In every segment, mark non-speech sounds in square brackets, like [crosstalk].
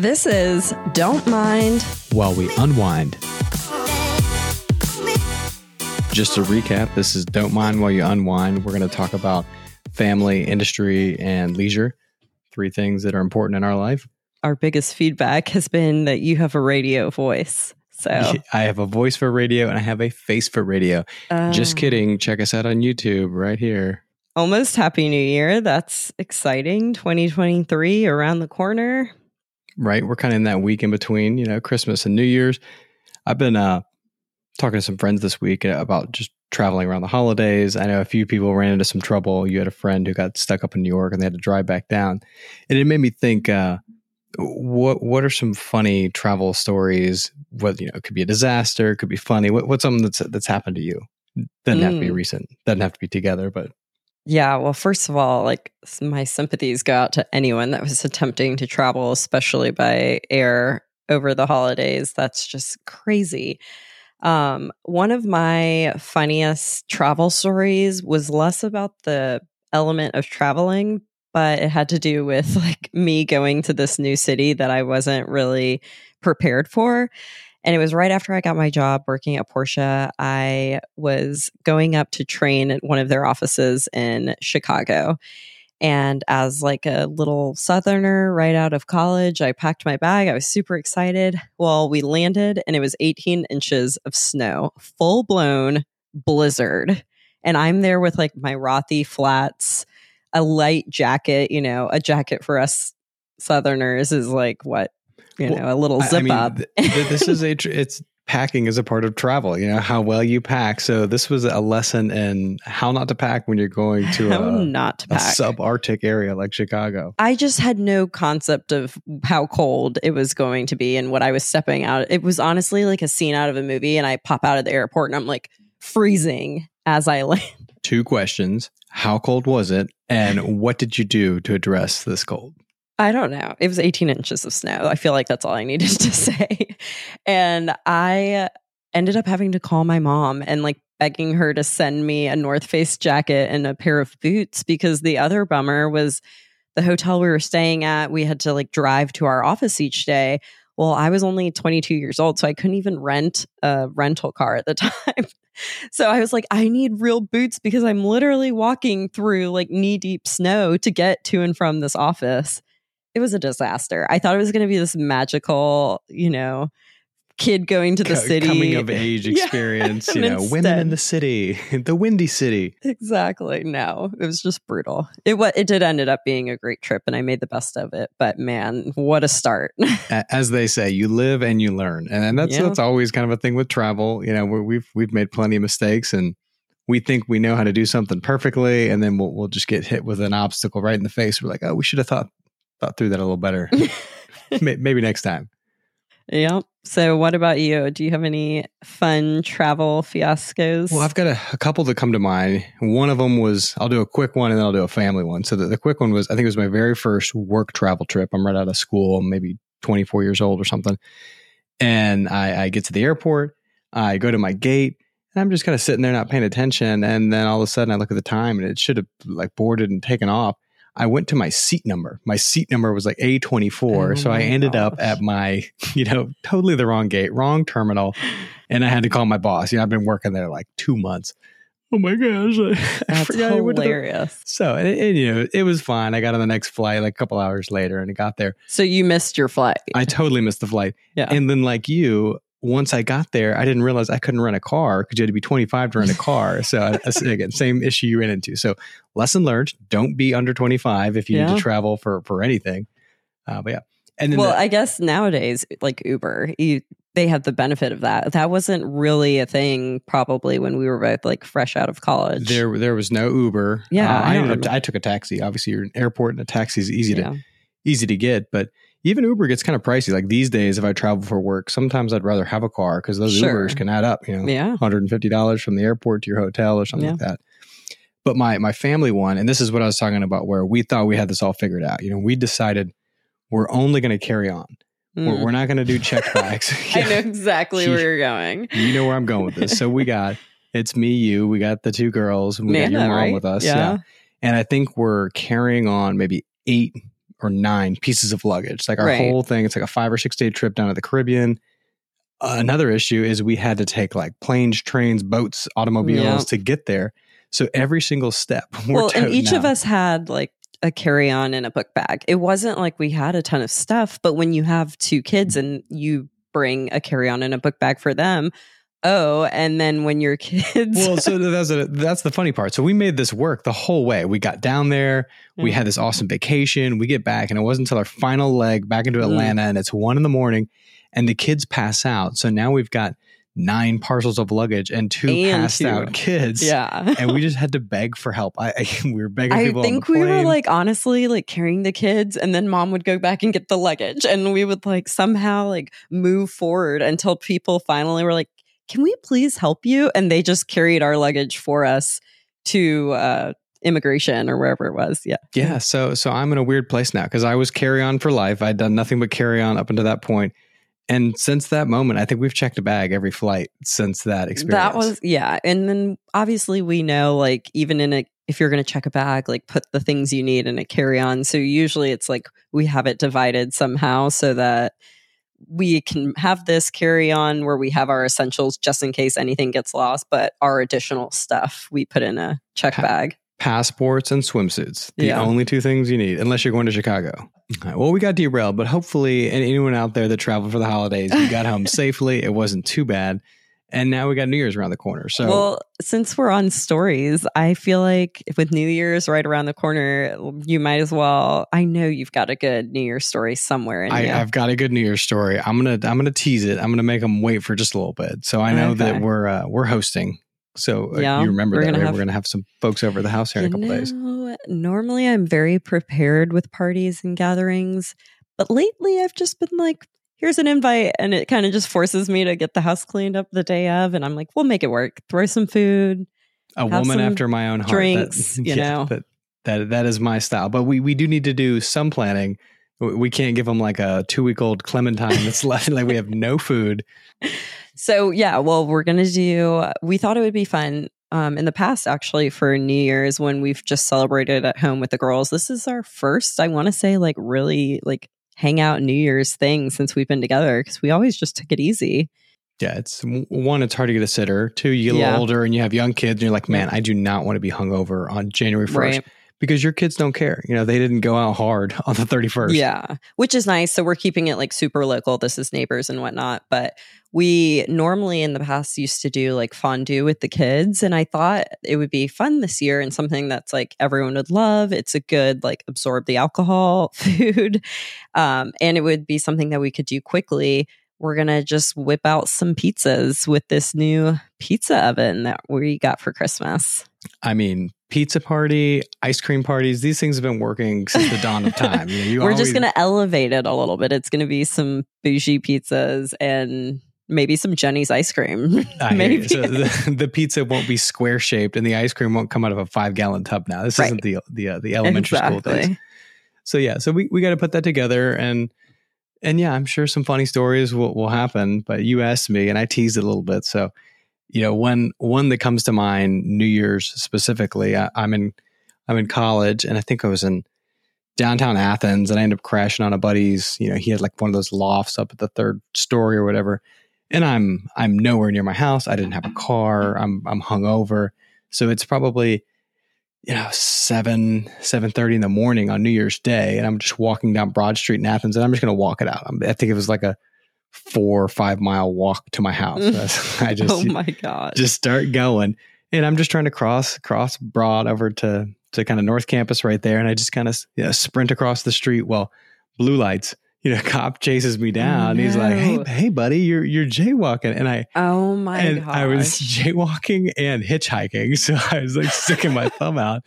This is Don't Mind while we unwind. Just to recap, this is Don't Mind While You Unwind. We're going to talk about family, industry, and leisure. Three things that are important in our life. Our biggest feedback has been that you have a radio voice. So I have a voice for radio and I have a face for radio. um, Just kidding. Check us out on YouTube right here. Almost Happy New Year. That's exciting. 2023 around the corner. Right. We're kind of in that week in between, you know, Christmas and New Year's. I've been uh, talking to some friends this week about just traveling around the holidays. I know a few people ran into some trouble. You had a friend who got stuck up in New York and they had to drive back down. And it made me think, uh, what what are some funny travel stories? What you know, it could be a disaster, it could be funny. What, what's something that's that's happened to you? Doesn't have to be Mm. recent. Doesn't have to be together, but Yeah, well, first of all, like my sympathies go out to anyone that was attempting to travel, especially by air over the holidays. That's just crazy. Um, one of my funniest travel stories was less about the element of traveling, but it had to do with [laughs] like me going to this new city that I wasn't really prepared for. And it was right after I got my job working at Porsche. I was going up to train at one of their offices in Chicago. And as like a little southerner right out of college, I packed my bag. I was super excited. Well, we landed and it was 18 inches of snow, full blown blizzard. And I'm there with like my Rothy flats, a light jacket, you know, a jacket for us southerners is like what, you Well, know, a little zip I mean, up. th- th- this is a tr- [laughs] it's packing is a part of travel. You know how well you pack. So this was a lesson in how not to pack when you're going to How a, not to a pack. subarctic area like Chicago. I just had no concept of how cold it was going to be and what I was stepping out. It was honestly like a scene out of a movie, and I pop out of the airport and I'm like freezing as I [laughs] land. Two questions: How cold was it, and what did you do to address this cold? I don't know. It was 18 inches of snow. I feel like that's all I needed [laughs] to say. And I ended up having to call my mom and like begging her to send me a North Face jacket and a pair of boots because the other bummer was the hotel we were staying at. We had to like drive to our office each day. Well, I was only 22 years old, so I couldn't even rent a rental car at the [laughs] time. So I was like, I need real boots because I'm literally walking through like knee deep snow to get to and from this office it was a disaster. I thought it was going to be this magical, you know, kid going to the Co- city. coming of age [laughs] experience. And you know, women in the city, [laughs] the windy city. Exactly. No, it was just brutal. It what it did ended up being a great trip, and I made the best of it. But man, what a start! [laughs] As they say, you live and you learn, and, that's Yeah. that's always kind of a thing with travel. You know, we've we've made plenty of mistakes, and we think we know how to do something perfectly, and then we'll we'll just get hit with an obstacle right in the face. We're like, oh, we should have thought thought through that a little better. [laughs] Maybe next time. yeah. So, what about you? Do you have any fun travel fiascos? Well, I've got a, a couple that come to mind. One of them was I'll do a quick one and then I'll do a family one. So the, the quick one was I think it was my very first work travel trip. I'm right out of school, maybe 24 years old or something. And I, I get to the airport, I go to my gate, and I'm just kind of sitting there not paying attention. And then all of a sudden I look at the time and it should have like boarded and taken off. I went to my seat number. My seat number was like A24. Oh so I ended up at my, [laughs] you know, totally the wrong gate, wrong terminal. And I had to call my boss. You know, I've been working there like two months. Oh my gosh. I, [laughs] That's I hilarious. so, and, and, you know, it was fine. I got on the next flight like a couple hours later and it got there. So you missed your flight. I totally missed the flight. Yeah. And then, like you, once I got there, I didn't realize I couldn't rent a car because you had to be 25 to rent a car. [laughs] so, again, same issue you ran into. So, lesson learned don't be under 25 if you need to travel for, for anything. Uh, but yeah. And then well, the- I guess nowadays, like Uber, you, they have the benefit of that. That wasn't really a thing probably when we were both like fresh out of college. there, there was no Uber. Yeah, Uh, I I. I took a taxi. Obviously, you're in an airport and a taxi is easy to easy to get, but even Uber gets kind of pricey. Like these days, if I travel for work, sometimes I'd rather have a car because those Sure. Ubers can add up. You know, Yeah. $150 from the airport to your hotel or something like that. But my my family one, and this is what I was talking about, where we thought we had this all figured out. You know, we decided we're only going to carry on. We're, Mm. we're not going to do [laughs] check bags. [laughs] I know exactly where you're going. [laughs] You know where I'm going with this. So we got it's me, you, we got the two girls, and we got your Nana, mom right? with us. Yeah. And I think we're carrying on maybe eight or nine pieces of luggage. Like our Right. whole thing, it's like a five or six day trip down to the Caribbean. Another issue is we had to take like planes, trains, boats, automobiles Yeah. to get there. So every single step, [laughs] well, and each of us had like a carry on and a book bag. It wasn't like we had a ton of stuff, but when you have two kids mm. and you bring a carry on and a book bag for them, oh, and then when your [laughs] kids. well, so that's a, that's the funny part. So we made this work the whole way. We got down there, we Mm. had this awesome vacation. We get back, and it wasn't until our final leg back into Mm. Atlanta, and it's one in the morning, and the kids pass out. So now we've got nine parcels of luggage and two And passed two. out kids. yeah. and we [laughs] just had to beg for help. I, I [laughs] we were begging I people. I think we were like honestly like carrying the kids and then mom would go back and get the luggage and we would like somehow like move forward until people finally were like can we please help you? And they just carried our luggage for us to uh immigration or wherever it was. Yeah. Yeah, so so I'm in a weird place now because I was carry on for life. I'd done nothing but carry on up until that point, and since that moment, I think we've checked a bag every flight since that experience. that was yeah and then obviously we know like even in a if you're going to check a bag like put the things you need in a carry on. So usually it's like we have it divided somehow so that we can have this carry on where we have our essentials just in case anything gets lost but our additional stuff we put in a check bag passports and swimsuits. The Yeah. only two things you need, unless you're going to Chicago. Right, well, we got derailed, but hopefully, and anyone out there that traveled for the holidays, you got home [laughs] safely. It wasn't too bad, and now we got New Year's around the corner. So well since we're on stories i feel like with new year's right around the corner you might as well i know you've got a good new year's story somewhere in I. I've got a good New Year's story. I'm gonna I'm gonna tease it. I'm gonna make them wait for just a little bit. So I know that we're uh, we're hosting. So uh, Yeah, you remember that gonna right? have- we're gonna have some folks over the house here in a couple days. know, Normally, I'm very prepared with parties and gatherings, but lately, I've just been like, "Here's an invite," and it kind of just forces me to get the house cleaned up the day of, and I'm like, "We'll make it work. Throw some food." a woman after my own heart. That- [laughs] drinks, you know. that, that that is my style. But we we do need to do some planning. We can't give them like a two week old clementine that's [laughs] left. Like we have no food. So yeah, well, we're gonna do. We thought it would be fun. Um, in the past, actually, for New Year's, when we've just celebrated at home with the girls, this is our first. I want to say, like, really, like, hang out New Year's thing since we've been together because we always just took it easy. Yeah, it's one. It's hard to get a sitter. Two, you get a Yeah. little older and you have young kids, and you're like, man, I do not want to be hungover on January first Right. Because your kids don't care. You know, they didn't go out hard [laughs] on the thirty first. Yeah, which is nice. So we're keeping it like super local. This is neighbors and whatnot. But we normally in the past used to do like fondue with the kids. And I thought it would be fun this year and something that's like everyone would love. It's a good, like, absorb the alcohol [laughs] food. Um, and it would be something that we could do quickly. We're going to just whip out some pizzas with this new pizza oven that we got for Christmas. I mean, pizza party, ice cream parties. These things have been working since the dawn of [laughs] time. You know, you We're always- just going to elevate it a little bit. It's going to be some bougie pizzas and maybe some Jeni's ice cream. [laughs] Maybe. So the, [laughs] the pizza won't be square shaped, and the ice cream won't come out of a five gallon tub. Now this Right. isn't the the uh, the elementary school days. So yeah, so we, we got to put that together, and and yeah, I'm sure some funny stories will will happen. But you asked me, and I teased it a little bit. So you know, one one that comes to mind, New Year's specifically. I, I'm in I'm in college, and I think I was in downtown Athens, and I ended up crashing on a buddy's. You know, he had like one of those lofts up at the third story or whatever. And I'm I'm nowhere near my house. I didn't have a car. I'm I'm hungover, so it's probably you know seven seven thirty in the morning on New Year's Day, and I'm just walking down Broad Street in Athens, and I'm just going to walk it out. I'm, I think it was like a four or five mile walk to my house. Mm. [laughs] I just [laughs] oh my God. just start going, and I'm just trying to cross cross Broad over to to kind of North Campus right there, and I just kind of you know, sprint across the street. Well, blue lights. You know, [laughs] cop chases me down. He's like, "Hey, hey, buddy, you're you're jaywalking," and I oh my and God. I was [laughs] jaywalking and hitchhiking. [laughs] So I was like sticking my thumb out.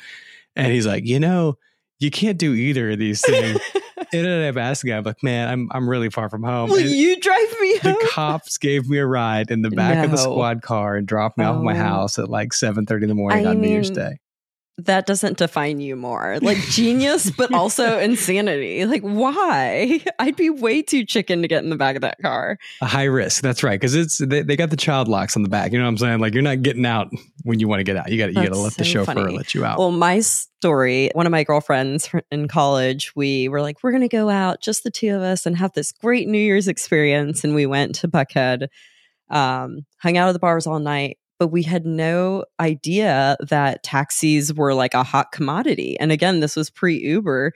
And he's like, you know, you can't do either of these things. and then I've asked the guy, I'm like, man, I'm I'm really far from home. Will And you drive me home? the cops gave me a ride in the back of the squad car and dropped me off at my Oh. house at like 7:30 in the morning I on New Year's Day. That doesn't define you more. Like [laughs] genius, but also insanity. Like, why? [laughs] I'd be way too chicken to get in the back of that car. A high risk. That's right. Cause it's, they, they got the child locks on the back. You know what I'm saying? Like, you're not getting out when you want to get out. You got to, you got to let so the chauffeur funny. let you out. Well, my story, one of my girlfriends in college, we were like, we're going to go out, just the two of us, and have this great New Year's experience. And we went to Buckhead, um, hung out at the bars all night but we had no idea that taxis were like a hot commodity. And again, this was pre Uber.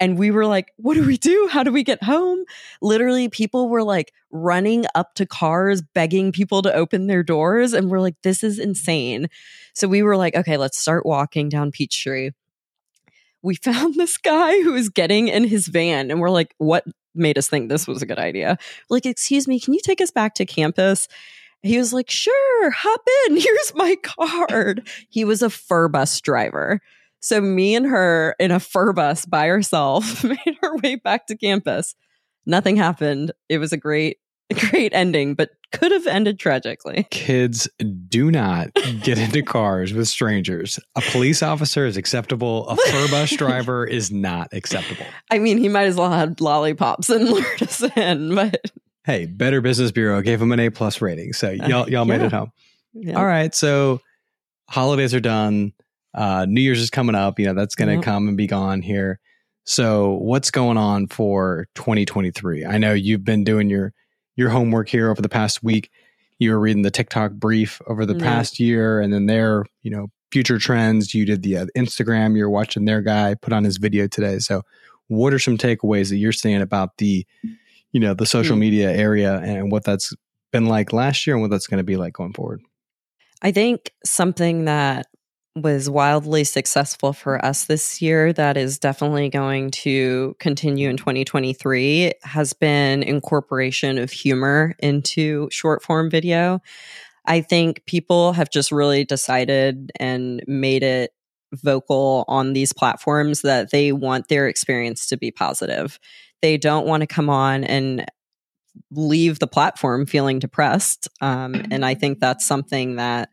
And we were like, what do we do? How do we get home? Literally, people were like running up to cars, begging people to open their doors. And we're like, this is insane. So we were like, okay, let's start walking down Peachtree. We [laughs] found this guy who was getting in his van, and we're like, what made us think this was a good idea? Like, excuse me, can you take us back to campus? He was like, sure, hop in. [laughs] Here's my card. He was a fur bus driver. So me and her in a fur bus by herself [laughs] made her way back to campus. Nothing happened. It was a great, [laughs] great ending, but could have ended tragically. Kids do not get into cars with strangers. A police officer is acceptable. A fur bus driver is not acceptable. I mean, he might as well have lollipops and lured us in, but hey, Better Business Bureau gave them an A plus rating. So y'all y'all yeah. made it home. Yeah. All right. So holidays are done. Uh, New Year's is coming up. You know, that's going to yep. come and be gone here. So what's going on for 2023? I know you've been doing your your homework here over the past week. You were reading the TikTok brief over the past year, and then their you know future trends. You did the uh, Instagram. You're watching their guy put on his video today. So, what are some takeaways that you're seeing about the you know the social mm. media area and what that's been like last year and what that's going to be like going forward. I think something that was wildly successful for us this year that is definitely going to continue in 2023 has been incorporation of humor into short form video. I think people have just really decided and made it vocal on these platforms that they want their experience to be positive they don't want to come on and leave the platform feeling depressed. Um, and I think that's something that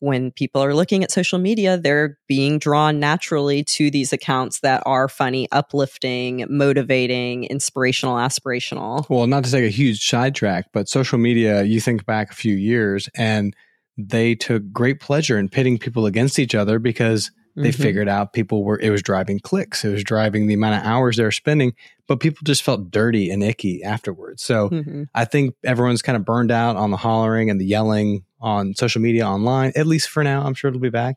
when people are looking at social media, they're being drawn naturally to these accounts that are funny, uplifting, motivating, inspirational, aspirational. Well, not to take a huge sidetrack, but social media, you think back a few years and they took great pleasure in pitting people against each other because they mm-hmm. figured out people were, it was driving clicks, it was driving the amount of hours they're spending, but people just felt dirty and icky afterwards. So mm-hmm. I think everyone's kind of burned out on the hollering and the yelling on social media online, at least for now. I'm sure it'll be back.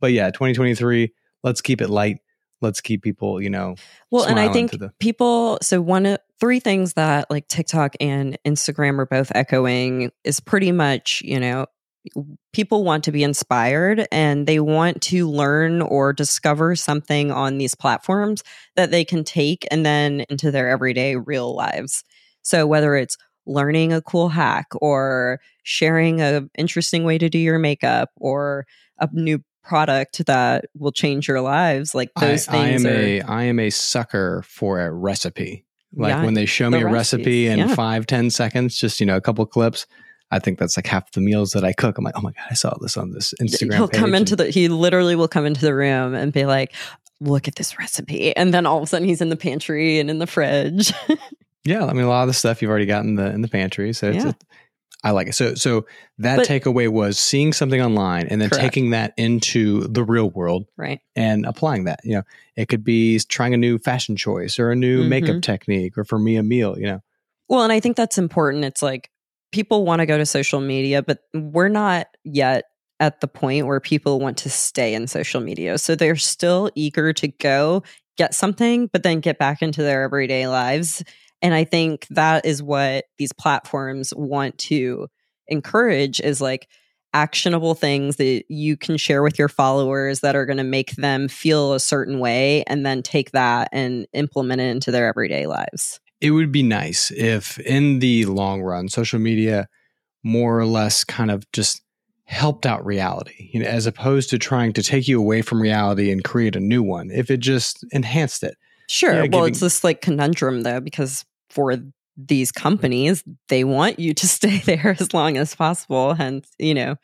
But yeah, 2023, let's keep it light. Let's keep people, you know. Well, and I think the- people, so one of three things that like TikTok and Instagram are both echoing is pretty much, you know, people want to be inspired and they want to learn or discover something on these platforms that they can take and then into their everyday real lives. So whether it's learning a cool hack or sharing a interesting way to do your makeup or a new product that will change your lives like those I, things I am are, a I am a sucker for a recipe. Like yeah, when they show me a recipe in yeah. five ten seconds, just you know, a couple clips, I think that's like half the meals that I cook. I'm like, oh my god, I saw this on this Instagram. He'll come into the. He literally will come into the room and be like, "Look at this recipe," and then all of a sudden he's in the pantry and in the fridge. [laughs] yeah, I mean, a lot of the stuff you've already got in the in the pantry, so yeah. it's. I like it. So, so that but, takeaway was seeing something online and then correct. taking that into the real world, right? And applying that. You know, it could be trying a new fashion choice or a new mm-hmm. makeup technique, or for me, a meal. You know. Well, and I think that's important. It's like people want to go to social media, but we're not yet at the point where people want to stay in social media. So they're still eager to go get something, but then get back into their everyday lives. And I think that is what these platforms want to encourage is like actionable things that you can share with your followers that are going to make them feel a certain way and then take that and implement it into their everyday lives it would be nice if in the long run social media more or less kind of just helped out reality you know as opposed to trying to take you away from reality and create a new one if it just enhanced it. Sure. Well giving- it's this like conundrum though because for these companies they want you to [laughs] stay there as long as possible. And you know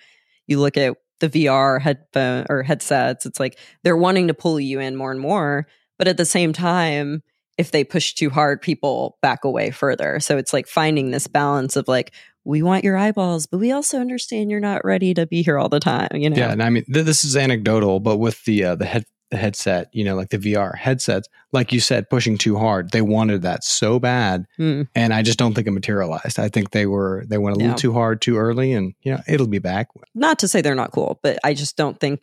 you look at the VR headphone or headsets. It's like they're wanting to pull you in more and more, but at the same time, if they push too hard, people back away further. So it's like finding this balance of like, we want your eyeballs, but we also understand you're not ready to be here all the time. You know? Yeah, and I mean th- this is anecdotal, but with the uh, the head the headset, you know, like the VR headsets, like you said, pushing too hard. They wanted that so bad, Mm. and I just don't think it materialized. I think they were they went a little Yeah. too hard too early, and you know it'll be back. Not to say they're not cool, but I just don't think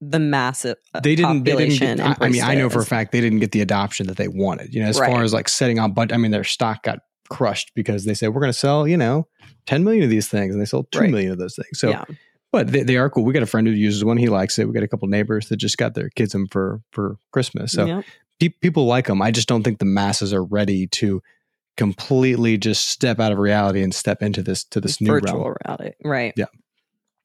the massive uh, They didn't. They didn't get, I, I mean, I know for a fact they didn't get the adoption that they wanted. You know, as Right. far as like setting on but I mean, their stock got crushed because they said we're going to sell, you know, ten million of these things, and they sold two Right. million of those things. So yeah, But they, they are cool. We got a friend who uses one. He likes it. We got a couple neighbors that just got their kids them for for Christmas. So Yep. pe- people like them. I just don't think the masses are ready to completely just step out of reality and step into this to this new virtual realm. reality, right? Yeah.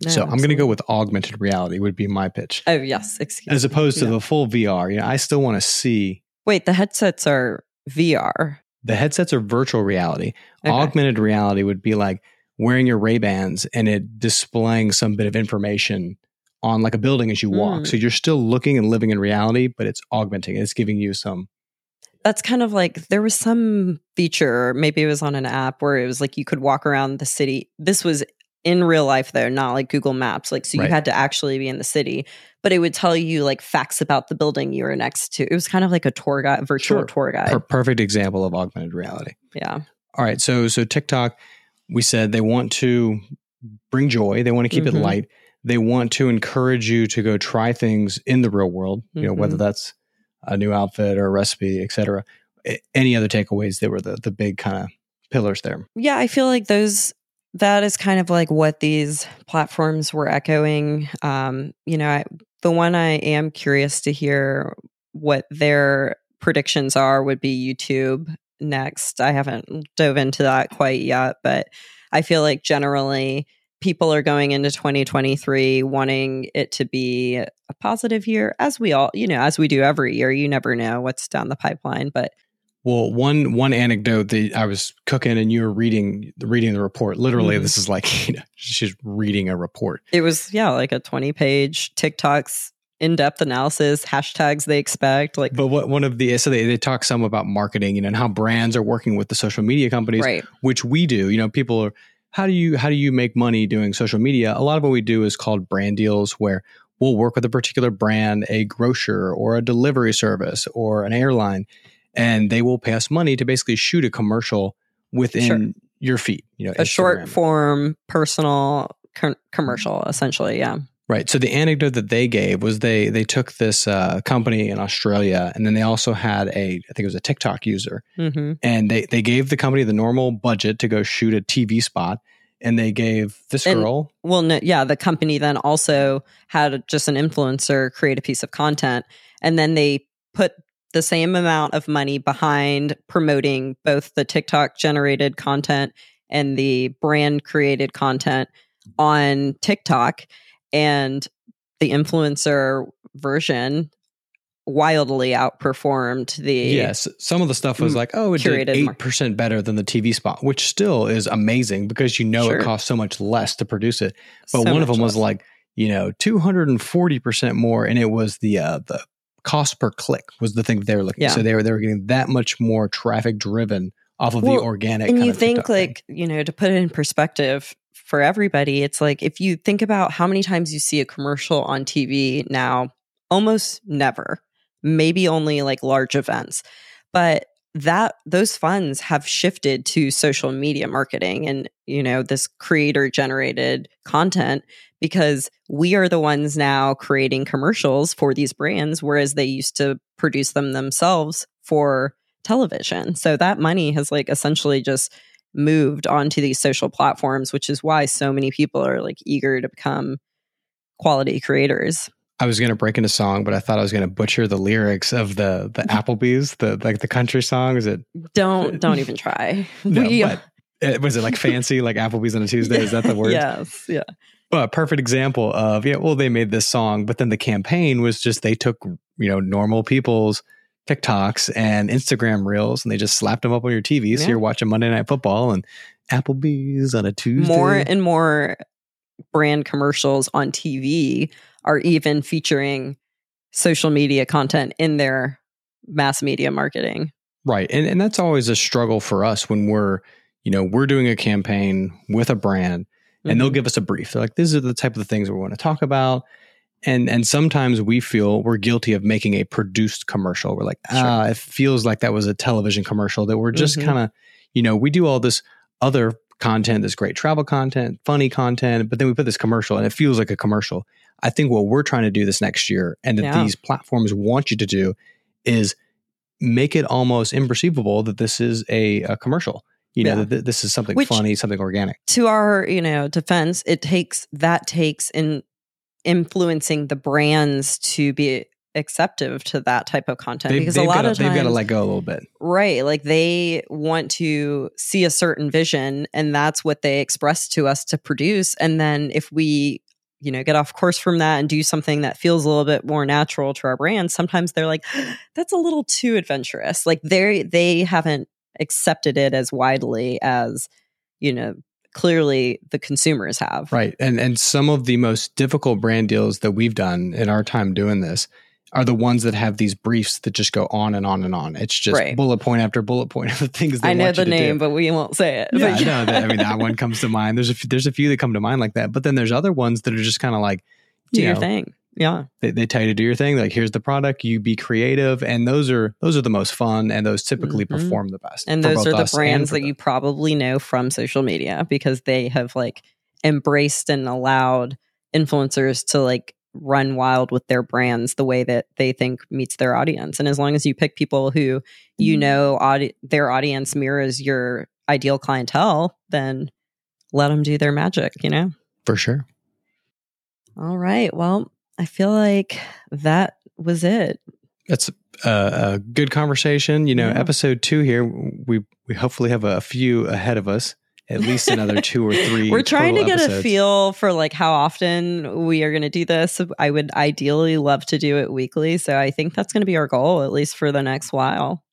No, so I'm going to go with augmented reality. Would be my pitch, Oh yes, excuse as me. opposed to Yeah. the full VR. You know, I still want to see wait. The headsets are VR. the headsets are virtual reality. Okay. Augmented reality would be like wearing your Ray Bans and it displaying some bit of information on like a building as you walk. Mm. So you're still looking and living in reality, but it's augmenting. It's giving you some. That's kind of like there was some feature, maybe it was on an app where it was like you could walk around the city. This was in real life though, not like Google Maps. Like so you Right. had to actually be in the city, but it would tell you like facts about the building you were next to. It was kind of like a tour guide, virtual Sure. tour guide. Per- perfect example of augmented reality. yeah. All right, so so TikTok, we said they want to bring joy. They want to keep Mhm. it light. They want to encourage you to go try things in the real world. You know, whether Mhm. that's a new outfit or a recipe, etc. Any other takeaways? They were the the big kind of pillars there. Yeah, I feel like those that is kind of like what these platforms were echoing. Um, you know, I, the one I am curious to hear what their predictions are would be YouTube next. I haven't dove into that quite yet, but I feel like generally people are going into 2023 wanting it to be a positive year as we all, you know, as we do every year. You never know what's down the pipeline, but Well, one one anecdote that I was cooking and you were reading reading the report. Literally, Mhm. this is like [laughs] you know, she's reading a report. It was yeah, like a twenty page TikToks in depth analysis, hashtags they expect, like But what one of the so they, they talk some about marketing you know, and how brands are working with the social media companies, right, which we do. You know, people are how do you how do you make money doing social media? A lot of what we do is called brand deals, where we'll work with a particular brand, a grocer or a delivery service or an airline, and they will pay us money to basically shoot a commercial within Sure. your feed. You know, a short form personal com- commercial, essentially. Yeah, Right. So the anecdote that they gave was they they took this uh, company in Australia, and then they also had a I think it was a TikTok user, hmm and they they gave the company the normal budget to go shoot a TV spot, and they gave this And- girl Well, no, yeah, the company then also had just an influencer create a piece of content, and then they put the same amount of money behind promoting both the TikTok generated content and the brand created content on TikTok, and the influencer version wildly outperformed the yes, some of the stuff was like oh it did curated eight market. percent better than the TV spot, which still is amazing because you know Sure. it costs so much less to produce it. But so one of them was like you know two hundred and forty percent more, and it was the uh, the cost per click was the thing that they were looking. Yeah. So they were they were getting that much more traffic driven off of Well, the organic. and kind you think TikTok thing. like you know to put it in perspective for everybody it's like if you think about how many times you see a commercial on tv now almost never maybe only like large events but that those funds have shifted to social media marketing and you know this creator generated content because we are the ones now creating commercials for these brands whereas they used to produce them themselves for television. So that money has like essentially just moved onto these social platforms, which is why so many people are like eager to become quality creators. I was gonna break into song, but I thought I was gonna butcher the lyrics of the the [laughs] Applebee's, the like the country song. Is it Don't [laughs] don't even try. no? We- but uh, was it like [laughs] fancy, like Applebee's on a Tuesday? Is that the word? Yes. Yeah. But perfect example of yeah. Well, they made this song, but then the campaign was just they took you know normal people's TikToks and Instagram reels, and they just slapped them up on your TV. So you're watching Monday Night Football and Applebee's on a Tuesday. More and more brand commercials on TV are even featuring social media content in their mass media marketing. Right. And and that's always a struggle for us when we're, you know, we're doing a campaign with a brand and mm-hmm. they'll give us a brief. They're like, these are the type of things we want to talk about. And and sometimes we feel we're guilty of making a produced commercial. We're like, ah, it feels like that was a television commercial that we're just mm-hmm. kind of, you know, we do all this other content, this great travel content, funny content, but then we put this commercial and it feels like a commercial. I think what we're trying to do this next year and that yeah. these platforms want you to do is make it almost imperceivable that this is a, a commercial. You know, yeah. that this is something Which, funny, something organic. To our, you know, defense, it takes that takes in influencing the brands to be acceptive to that type of content they, because a lot gotta, of times they've got to let go a little bit. Right like they want to see a certain vision and that's what they express to us to produce and then if we you know get off course from that and do something that feels a little bit more natural to our brand sometimes they're like [gasps] that's a little too adventurous. Like they they haven't accepted it as widely as you know clearly the consumers have. Right and and some of the most difficult brand deals that we've done in our time doing this are the ones that have these briefs that just go on and on and on. It's just right. bullet point after bullet point of the things. I know the name, do. but we won't say it. Yeah, no, that, I mean that one [laughs] comes to mind. There's a few, there's a few that come to mind like that, but then there's other ones that are just kind of like do you your know, thing. Yeah, they, they, tell you to do your thing. Like here's the product, you be creative, and those are those are the most fun, and those typically mm-hmm. perform the best. And those are the brands that them. you probably know from social media because they have like embraced and allowed influencers to like run wild with their brands the way that they think meets their audience. And as long as you pick people who you mm-hmm. know audi- their audience mirrors your ideal clientele, then let them do their magic, you know? For sure. All right. Well, I feel like that was it. That's a, a good conversation. You know, yeah. episode two here, we we hopefully have a few ahead of us at least another two or three. [laughs] We're trying to get episodes. a feel for like how often we are going to do this. I would ideally love to do it weekly, so I think that's going to be our goal at least for the next while.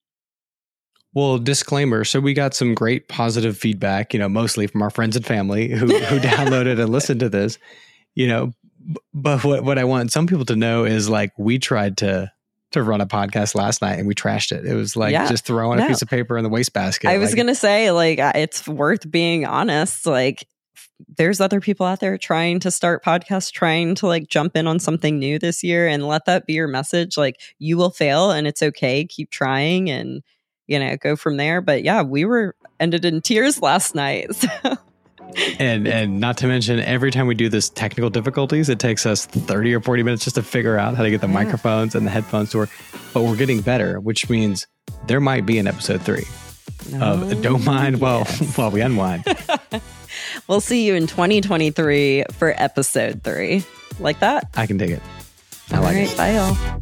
Well, disclaimer. So we got some great positive feedback, you know, mostly from our friends and family who who [laughs] downloaded and listened to this. You know, but what what I want some people to know is like we tried to to run a podcast last night and we trashed it. It was like yeah, just throwing no. a piece of paper in the wastebasket. I was like, going to say, like, it's worth being honest. Like, there's other people out there trying to start podcasts, trying to like jump in on something new this year and let that be your message. Like, you will fail and it's okay. Keep trying and, you know, go from there. But yeah, we were ended in tears [laughs] last night. So and and not to mention every time we do this technical difficulties it takes us 30 or 40 minutes just to figure out how to get the yeah. microphones and the headphones to work. But we're getting better which means there might be an episode three of oh, don't mind while [laughs] while we unwind. [laughs] We'll see you in 2023 for episode three. Like that? I can dig it. I All like right, it bye y'all